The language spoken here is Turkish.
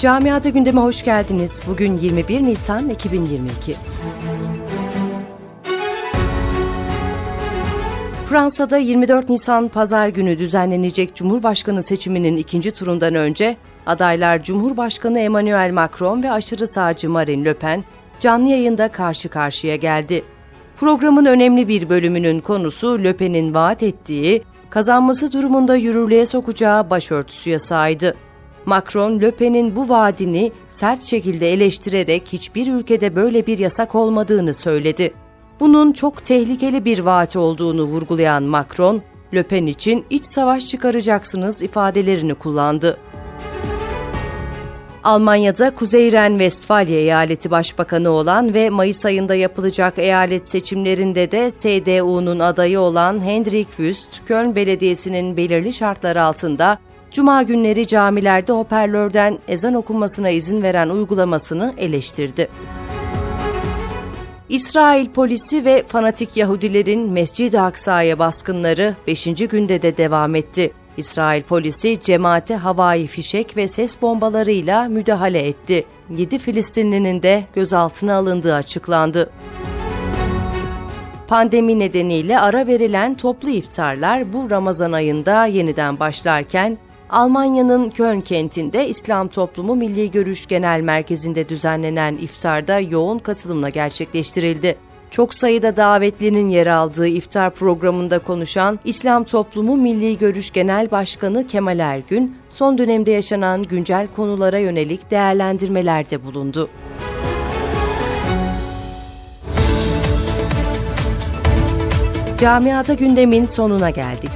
Camiada gündeme hoş geldiniz. Bugün 21 Nisan 2022. Fransa'da 24 Nisan pazar günü düzenlenecek Cumhurbaşkanı seçiminin ikinci turundan önce adaylar Cumhurbaşkanı Emmanuel Macron ve aşırı sağcı Marine Le Pen canlı yayında karşı karşıya geldi. Programın önemli bir bölümünün konusu Le Pen'in vaat ettiği, kazanması durumunda yürürlüğe sokacağı başörtüsü yasağıydı. Macron, Le Pen'in bu vaadini sert şekilde eleştirerek hiçbir ülkede böyle bir yasak olmadığını söyledi. Bunun çok tehlikeli bir vaat olduğunu vurgulayan Macron, Le Pen için iç savaş çıkaracaksınız ifadelerini kullandı. Almanya'da Kuzey Ren-Vestfalya eyaleti başbakanı olan ve Mayıs ayında yapılacak eyalet seçimlerinde de CDU'nun adayı olan Hendrik Wüst, Köln Belediyesi'nin belirli şartlar altında Cuma günleri camilerde hoparlörden ezan okunmasına izin veren uygulamasını eleştirdi. İsrail polisi ve fanatik Yahudilerin Mescid-i Aksa'ya baskınları 5. günde de devam etti. İsrail polisi cemaate havai fişek ve ses bombalarıyla müdahale etti. 7 Filistinlinin de gözaltına alındığı açıklandı. Pandemi nedeniyle ara verilen toplu iftarlar bu Ramazan ayında yeniden başlarken Almanya'nın Köln kentinde İslam Toplumu Milli Görüş Genel Merkezi'nde düzenlenen iftarda yoğun katılımla gerçekleştirildi. Çok sayıda davetlinin yer aldığı iftar programında konuşan İslam Toplumu Milli Görüş Genel Başkanı Kemal Ergün, son dönemde yaşanan güncel konulara yönelik değerlendirmelerde bulundu. Camiada gündemin sonuna geldik.